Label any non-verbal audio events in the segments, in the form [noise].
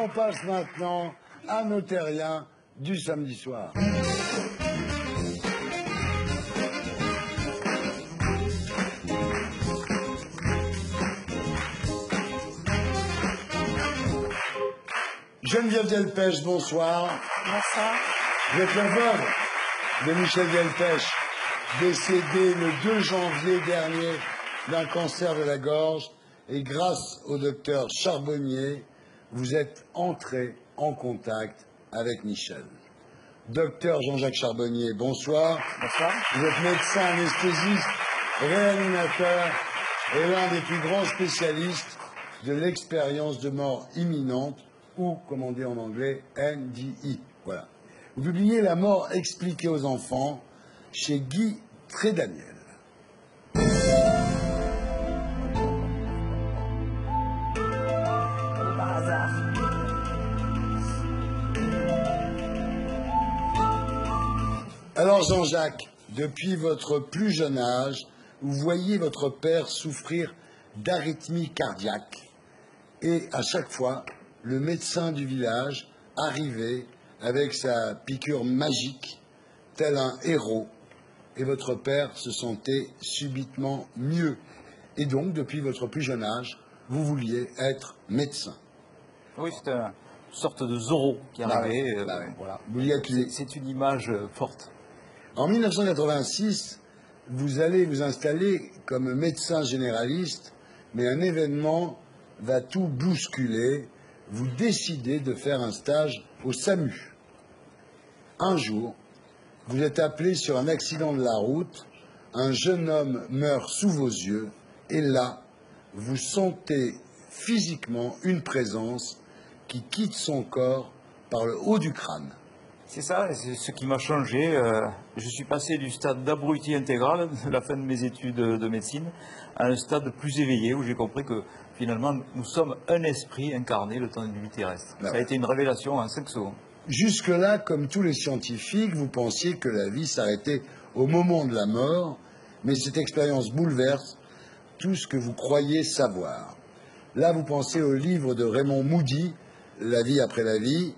on passe maintenant à nos terriens du samedi soir. Geneviève Delpech, bonsoir. Bonsoir. Vous êtes la veuve de Michel Delpech, décédé le 2 janvier dernier d'un cancer de la gorge. Et grâce au docteur Charbonnier, vous êtes entré en contact avec Michel. Docteur Jean-Jacques Charbonnier, bonsoir. Bonsoir. Vous êtes médecin anesthésiste, réanimateur et l'un des plus grands spécialistes de l'expérience de mort imminente ou, comme on dit en anglais, NDI. Voilà. Vous publiez La mort expliquée aux enfants chez Guy Trédaniel. Alors Jean-Jacques, depuis votre plus jeune âge, vous voyez votre père souffrir d'arythmie cardiaque. Et à chaque fois, le médecin du village arrivait avec sa piqûre magique, tel un héros, et votre père se sentait subitement mieux. Et donc, depuis votre plus jeune âge, vous vouliez être médecin. Oui, c'est une sorte de Zorro qui Bah arrivait. ouais, euh, bah ouais. voilà. C'est une image euh, forte. En 1986, vous allez vous installer comme médecin généraliste, mais un événement va tout bousculer. Vous décidez de faire un stage au SAMU. Un jour, vous êtes appelé sur un accident de la route, un jeune homme meurt sous vos yeux, et là, vous sentez physiquement une présence qui quitte son corps par le haut du crâne. C'est ça, c'est ce qui m'a changé. euh, je suis passé du stade d'abruti intégral, [laughs] de la fin de mes études de médecine, à un stade plus éveillé où j'ai compris que finalement nous sommes un esprit incarné le temps d'une vie terrestre. Ça a été une révélation en 5 secondes. Jusque-là, comme tous les scientifiques, vous pensiez que la vie s'arrêtait au moment de la mort, mais cette expérience bouleverse tout ce que vous croyez savoir. Là, vous pensez au livre de Raymond Moody, La vie après la vie,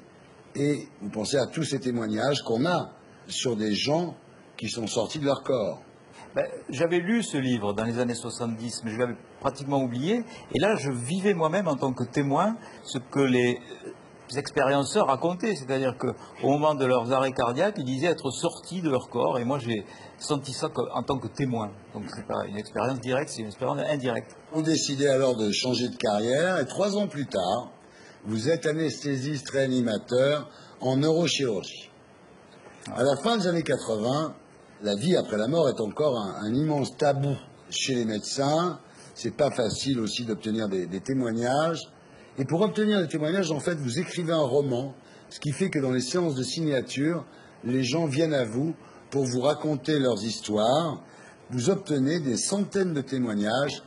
et vous pensez à tous ces témoignages qu'on a sur des gens qui sont sortis de leur corps. Ben, J'avais lu ce livre dans les années 70, mais je l'avais pratiquement oublié. Et là, je vivais moi-même en tant que témoin ce que les euh, expérienceurs racontaient. C'est-à-dire qu'au moment de leurs arrêts cardiaques, ils disaient être sortis de leur corps. Et moi, j'ai senti ça en tant que témoin. Donc, ce n'est pas une expérience directe, c'est une expérience indirecte. Vous décidez alors de changer de carrière et trois ans plus tard, vous êtes anesthésiste réanimateur en neurochirurgie. À la fin des années 80, la vie après la mort est encore un, un immense tabou chez les médecins. C'est pas facile aussi d'obtenir des, des témoignages. Et pour obtenir des témoignages, en fait, vous écrivez un roman, ce qui fait que dans les séances de signature, les gens viennent à vous pour vous raconter leurs histoires. Vous obtenez des centaines de témoignages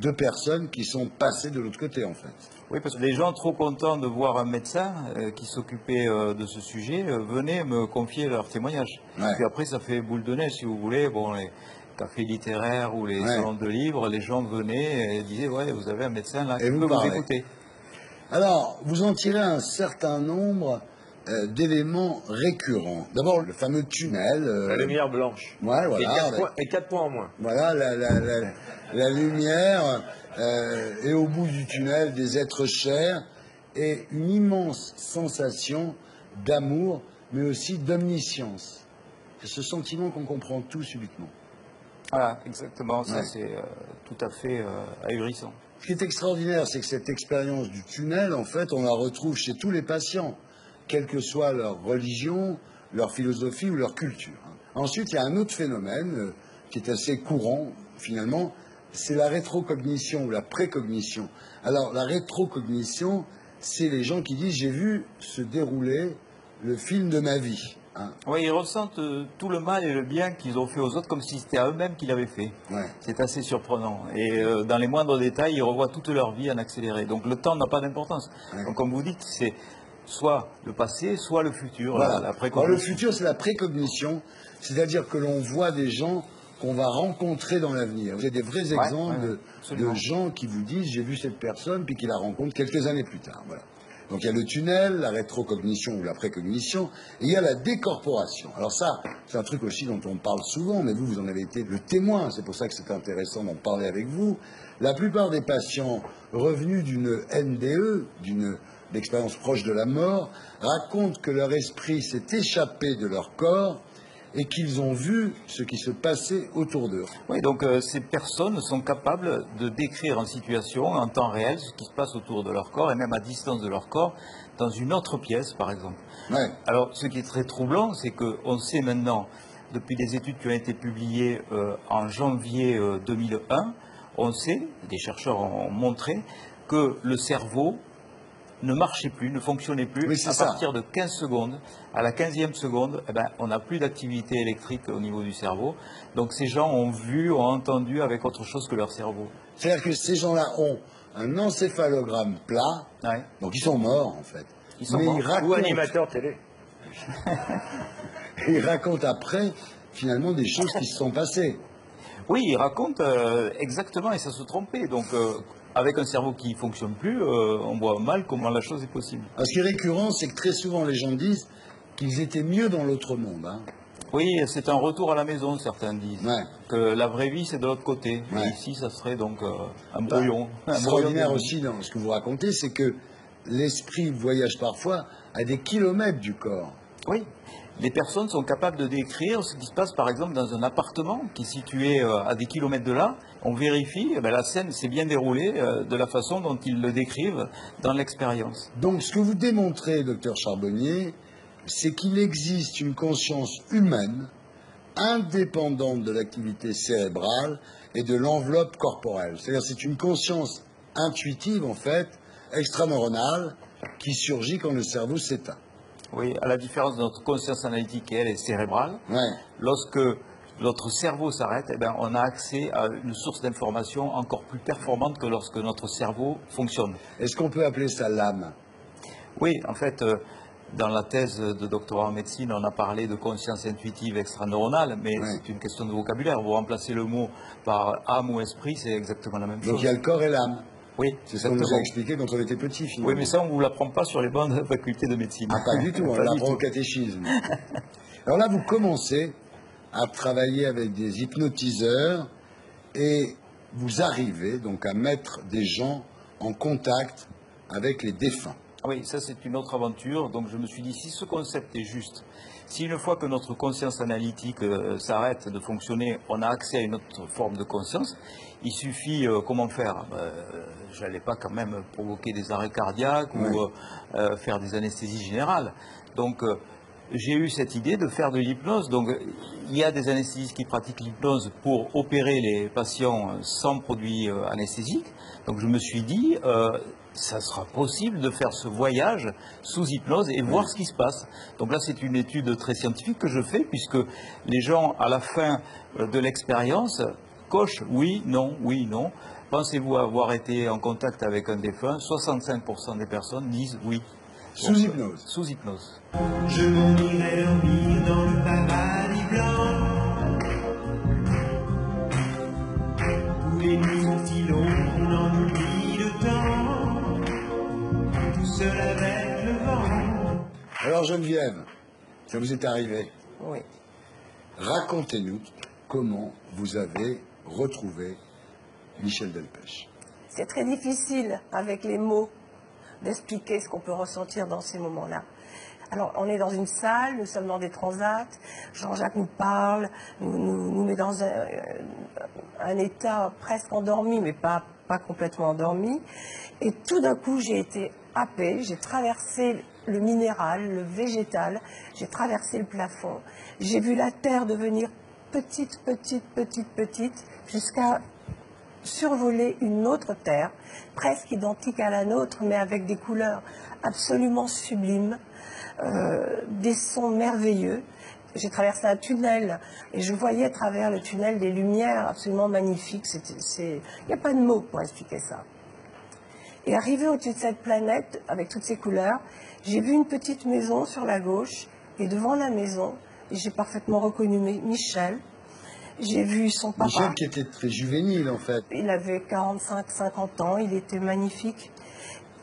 de personnes qui sont passées de l'autre côté, en fait. Oui, parce que les gens trop contents de voir un médecin euh, qui s'occupait euh, de ce sujet euh, venaient me confier leurs témoignages. Ouais. Puis après, ça fait boule de neige, si vous voulez. Bon, les cafés littéraires ou les Ouais. salons de livres, les gens venaient et disaient Ouais, vous avez un médecin là Et qui vous peut vous parlez. écouter. Alors, vous en tirez un certain nombre euh, d'éléments récurrents. D'abord, le fameux tunnel. euh, La lumière blanche. Ouais, Et voilà. 4 avec- points, et quatre points en moins. Voilà la, la- la- la lumière euh, et au bout du tunnel des êtres chers et une immense sensation d'amour, mais aussi d'omniscience. C'est ce sentiment qu'on comprend tout subitement. Voilà, exactement. Ça, Ouais. c'est euh, tout à fait euh, ahurissant. Ce qui est extraordinaire, c'est que cette expérience du tunnel, en fait, on la retrouve chez tous les patients, quelle que soit leur religion, leur philosophie ou leur culture. Ensuite, il y a un autre phénomène euh, qui est assez courant, finalement, c'est la rétrocognition ou la précognition. Alors, la rétrocognition, c'est les gens qui disent j'ai vu se dérouler le film de ma vie. hein. Oui, ils ressentent euh, tout le mal et le bien qu'ils ont fait aux autres comme si c'était à eux-mêmes qu'ils l'avaient fait. Ouais. C'est assez surprenant. Et euh, dans les moindres détails, ils revoient toute leur vie en accéléré. Donc le temps n'a pas d'importance. Ouais. Donc comme vous dites, c'est soit le passé, soit le futur. Voilà. la- la Alors, précognition. le futur, c'est la précognition, c'est-à-dire que l'on voit des gens qu'on va rencontrer dans l'avenir. Vous avez des vrais exemples ouais, de- gens qui vous disent j'ai vu cette personne puis qui la rencontre quelques années plus tard. Voilà. Donc il y a le tunnel, la rétrocognition ou la précognition, et il y a la décorporation. Alors ça, c'est un truc aussi dont on parle souvent, mais vous, vous en avez été le témoin, c'est pour ça que c'est intéressant d'en parler avec vous. La plupart des patients revenus d'une NDE, d'une expérience proche de la mort, racontent que leur esprit s'est échappé de leur corps et qu'ils ont vu ce qui se passait autour d'eux. Oui, donc euh, ces personnes sont capables de décrire en situation, en temps réel, ce qui se passe autour de leur corps et même à distance de leur corps, dans une autre pièce, par exemple. Ouais. Alors, ce qui est très troublant, c'est qu'on sait maintenant, depuis des études qui ont été publiées euh, en janvier euh, 2001, on sait, des chercheurs ont montré, que le cerveau ne marchait plus, ne fonctionnait plus. Oui, à ça. partir de 15 secondes, à la 15e seconde, eh ben, on n'a plus d'activité électrique au niveau du cerveau. Donc ces gens ont vu, ont entendu avec autre chose que leur cerveau. C'est-à-dire que ces gens-là ont un encéphalogramme plat, Ouais. donc ils sont morts en fait. Ils sont Mais morts. ils Ou racontent, animateur télé. [laughs] ils racontent après finalement des choses qui se sont passées. Oui, ils racontent euh, exactement et ça se trompait. Donc euh, avec un cerveau qui ne fonctionne plus, euh, on voit mal comment la chose est possible. Ce qui est récurrent, c'est que très souvent les gens disent qu'ils étaient mieux dans l'autre monde. hein. Oui, c'est un retour à la maison, certains disent. Ouais. Que la vraie vie, c'est de l'autre côté. Ouais. Et ici, ça serait donc euh, un brouillon. [laughs] Un Extraordinaire aussi dans ce que vous racontez, c'est que l'esprit voyage parfois à des kilomètres du corps. Oui. Les personnes sont capables de décrire ce qui se passe, par exemple, dans un appartement qui est situé euh, à des kilomètres de là. On vérifie, eh ben, la scène s'est bien déroulée euh, de la façon dont ils le décrivent dans l'expérience. Donc ce que vous démontrez, docteur Charbonnier, c'est qu'il existe une conscience humaine indépendante de l'activité cérébrale et de l'enveloppe corporelle. C'est-à-dire c'est une conscience intuitive, en fait, extraneuronale, qui surgit quand le cerveau s'éteint. Oui, à la différence de notre conscience analytique, qui elle est cérébrale, Ouais. lorsque notre cerveau s'arrête, eh ben, on a accès à une source d'information encore plus performante que lorsque notre cerveau fonctionne. Est-ce qu'on peut appeler ça l'âme? Oui, en fait, euh, dans la thèse de doctorat en médecine, on a parlé de conscience intuitive extraneuronale, mais c'est une question de vocabulaire. Vous remplacez le mot par âme ou esprit, c'est exactement la même Donc chose. il y a le corps et l'âme. Oui, C'est ce qu'on nous a expliqué quand on était petit, finalement. Oui, mais ça, on ne vous l'apprend pas sur les bancs de la faculté de médecine. Ah, pas du tout, [laughs] on l'apprend au catéchisme. Alors là, vous commencez à travailler avec des hypnotiseurs et vous arrivez donc à mettre des gens en contact avec les défunts. Oui, ça c'est une autre aventure. Donc je me suis dit, si ce concept est juste, si une fois que notre conscience analytique euh, s'arrête de fonctionner, on a accès à une autre forme de conscience, il suffit, euh, comment faire? Je n'allais pas quand même provoquer des arrêts cardiaques ou euh, euh, faire des anesthésies générales. Donc euh, j'ai eu cette idée de faire de l'hypnose. Donc il y a des anesthésistes qui pratiquent l'hypnose pour opérer les patients sans produits euh, anesthésiques. Donc je me suis dit, euh, ça sera possible de faire ce voyage sous hypnose et voir ce qui se passe. Donc là, c'est une étude très scientifique que je fais puisque les gens, à la fin euh, de l'expérience, cochent oui, non, oui, non. Pensez-vous avoir été en contact avec un défunt? 65% des personnes disent oui. Sous hypnose. Sous hypnose. Je m'en irai dormir dans le paradis blanc. Où les nuits sont si longues qu'on en oublie le temps. Tout seul avec le vent. Alors Geneviève, ça vous est arrivé. Oui. Racontez-nous comment vous avez retrouvé Michel Delpech. C'est très difficile avec les mots d'expliquer ce qu'on peut ressentir dans ces moments-là. Alors, on est dans une salle, nous sommes dans des transats, Jean-Jacques nous parle, nous, nous, met dans un, euh, un état presque endormi, mais pas, pas complètement endormi. Et tout d'un coup, j'ai été happée, j'ai traversé le minéral, le végétal, j'ai traversé le plafond, j'ai vu la terre devenir petite, petite, petite, petite, jusqu'à survoler une autre terre, presque identique à la nôtre, mais avec des couleurs absolument sublimes, euh, des sons merveilleux. J'ai traversé un tunnel et je voyais à travers le tunnel des lumières absolument magnifiques. Il n'y a pas de mots pour expliquer ça. Et arrivé au-dessus de cette planète, avec toutes ces couleurs, j'ai vu une petite maison sur la gauche, et devant la maison, j'ai parfaitement reconnu Mi- Michel. J'ai vu son papa. Michel qui était très juvénile en fait. Il avait 45-50 ans, il était magnifique.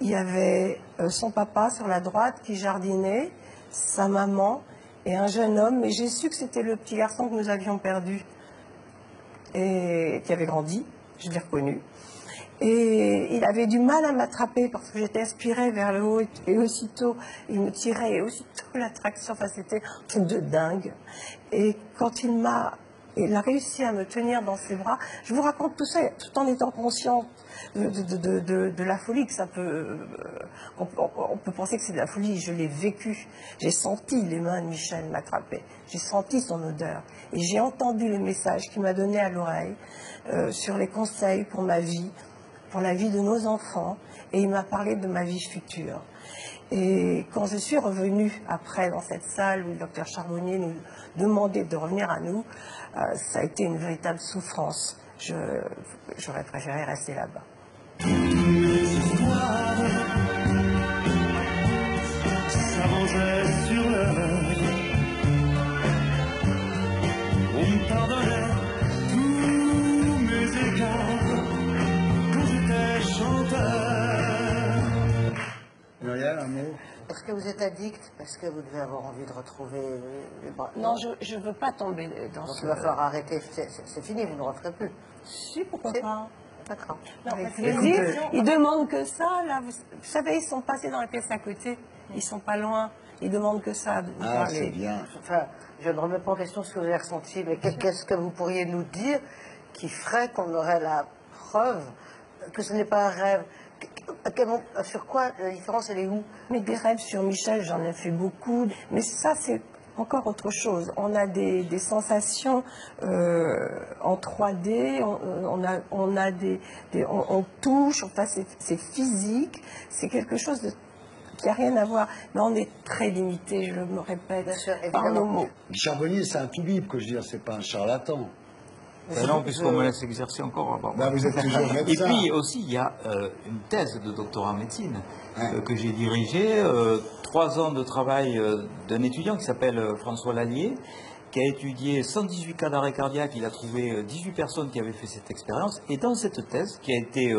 il y avait euh, son papa sur la droite qui jardinait, sa maman et un jeune homme, mais j'ai su que c'était le petit garçon que nous avions perdu et qui avait grandi, je l'ai reconnu. Et il avait du mal à m'attraper parce que j'étais aspirée vers le haut et aussitôt il me tirait et aussitôt l'attraction, enfin c'était un truc de dingue. Et quand il m'a, il a réussi à me tenir dans ses bras, je vous raconte tout ça tout en étant consciente de, de- la folie que ça peut, euh, on, peut penser que c'est de la folie, je l'ai vécu, j'ai senti les mains de Michel m'attraper, j'ai senti son odeur. Et j'ai entendu les messages qu'il m'a donnés à l'oreille euh, sur les conseils pour ma vie, pour la vie de nos enfants, et il m'a parlé de ma vie future. Et quand je suis revenue après dans cette salle où le docteur Charbonnier nous demandait de revenir à nous, euh, ça a été une véritable souffrance. J'aurais préféré rester là-bas. Vous êtes addict Parce que vous devez avoir envie de retrouver les bras. Non, je ne veux pas tomber dans Donc ce... il va falloir arrêter. C'est- fini, vous ne referez plus. Si, pourquoi pas D'accord. Ils demandent que ça, là. Vous, vous savez, ils sont passés dans la pièce à côté. Ils sont pas loin. Ils demandent que ça. Ah, c'est bien. Enfin, je ne remets pas en question ce que vous avez ressenti, mais qu'est- qu'est-ce que vous pourriez nous dire qui ferait qu'on aurait la preuve que ce n'est pas un rêve? Moment- Sur quoi la différence, elle est où? Mais des rêves sur Michel, j'en ai fait beaucoup. Mais ça, c'est encore autre chose. On a des, des sensations euh, en 3D, on, euh, on a, on a des, des- on, on touche, enfin c'est physique, c'est quelque chose de, qui n'a rien à voir. Mais on est très limité, je me répète, Bien sûr, par nos mots. Charbonnier, c'est un tout libre, que je veux dire, c'est pas un charlatan. Ben non, puisqu'on me laisse exercer encore. avant. Bah, vous êtes [laughs] toujours Et puis aussi, il y a euh, une thèse de doctorat en médecine Ouais. euh, que j'ai dirigée, euh, trois ans de travail d'un étudiant qui s'appelle François Lallier, qui a étudié 118 cas d'arrêt cardiaque, il a trouvé euh, 18 personnes qui avaient fait cette expérience, et dans cette thèse, qui a été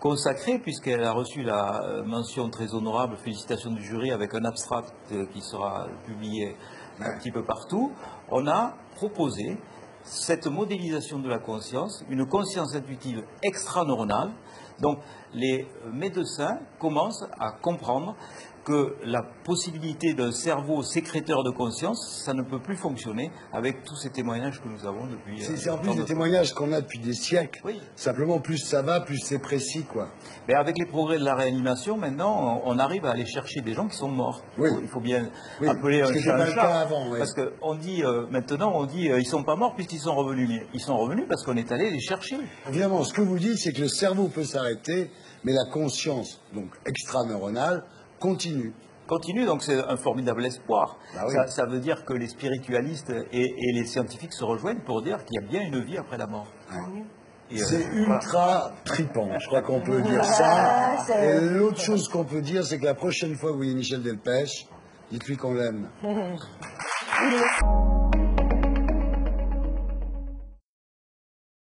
consacrée, puisqu'elle a reçu la mention très honorable, félicitations du jury, avec un abstract qui sera publié un petit peu partout, on a proposé cette modélisation de la conscience, une conscience intuitive extraneuronale. Donc les médecins commencent à comprendre que la possibilité d'un cerveau sécréteur de conscience, ça ne peut plus fonctionner avec tous ces témoignages que nous avons depuis. C'est euh, c'est en plus de des témoignages qu'on a depuis des siècles. Oui. Simplement, plus ça va, plus c'est précis, quoi. Mais avec les progrès de la réanimation, maintenant, on on arrive à aller chercher des gens qui sont morts. Oui. Il faut bien Oui, appeler un chat un chat. avant. Parce que on dit euh, maintenant, on dit euh, ils sont pas morts puisqu'ils sont revenus. Ils sont revenus parce qu'on est allé les chercher. Évidemment, ce que vous dites, c'est que le cerveau peut s'arrêter, mais la conscience, donc extraneuronale, continue. Continue, donc c'est un formidable espoir. Bah oui. ça, ça veut dire que les spiritualistes et, et les scientifiques se rejoignent pour dire qu'il y a bien une vie après la mort. Euh, C'est voilà. ultra tripant, je crois qu'on peut dire Ah, ça. c'est- Et l'autre chose qu'on peut dire, c'est que la prochaine fois que vous voyez Michel Delpech, dites-lui qu'on l'aime. Il [laughs] est-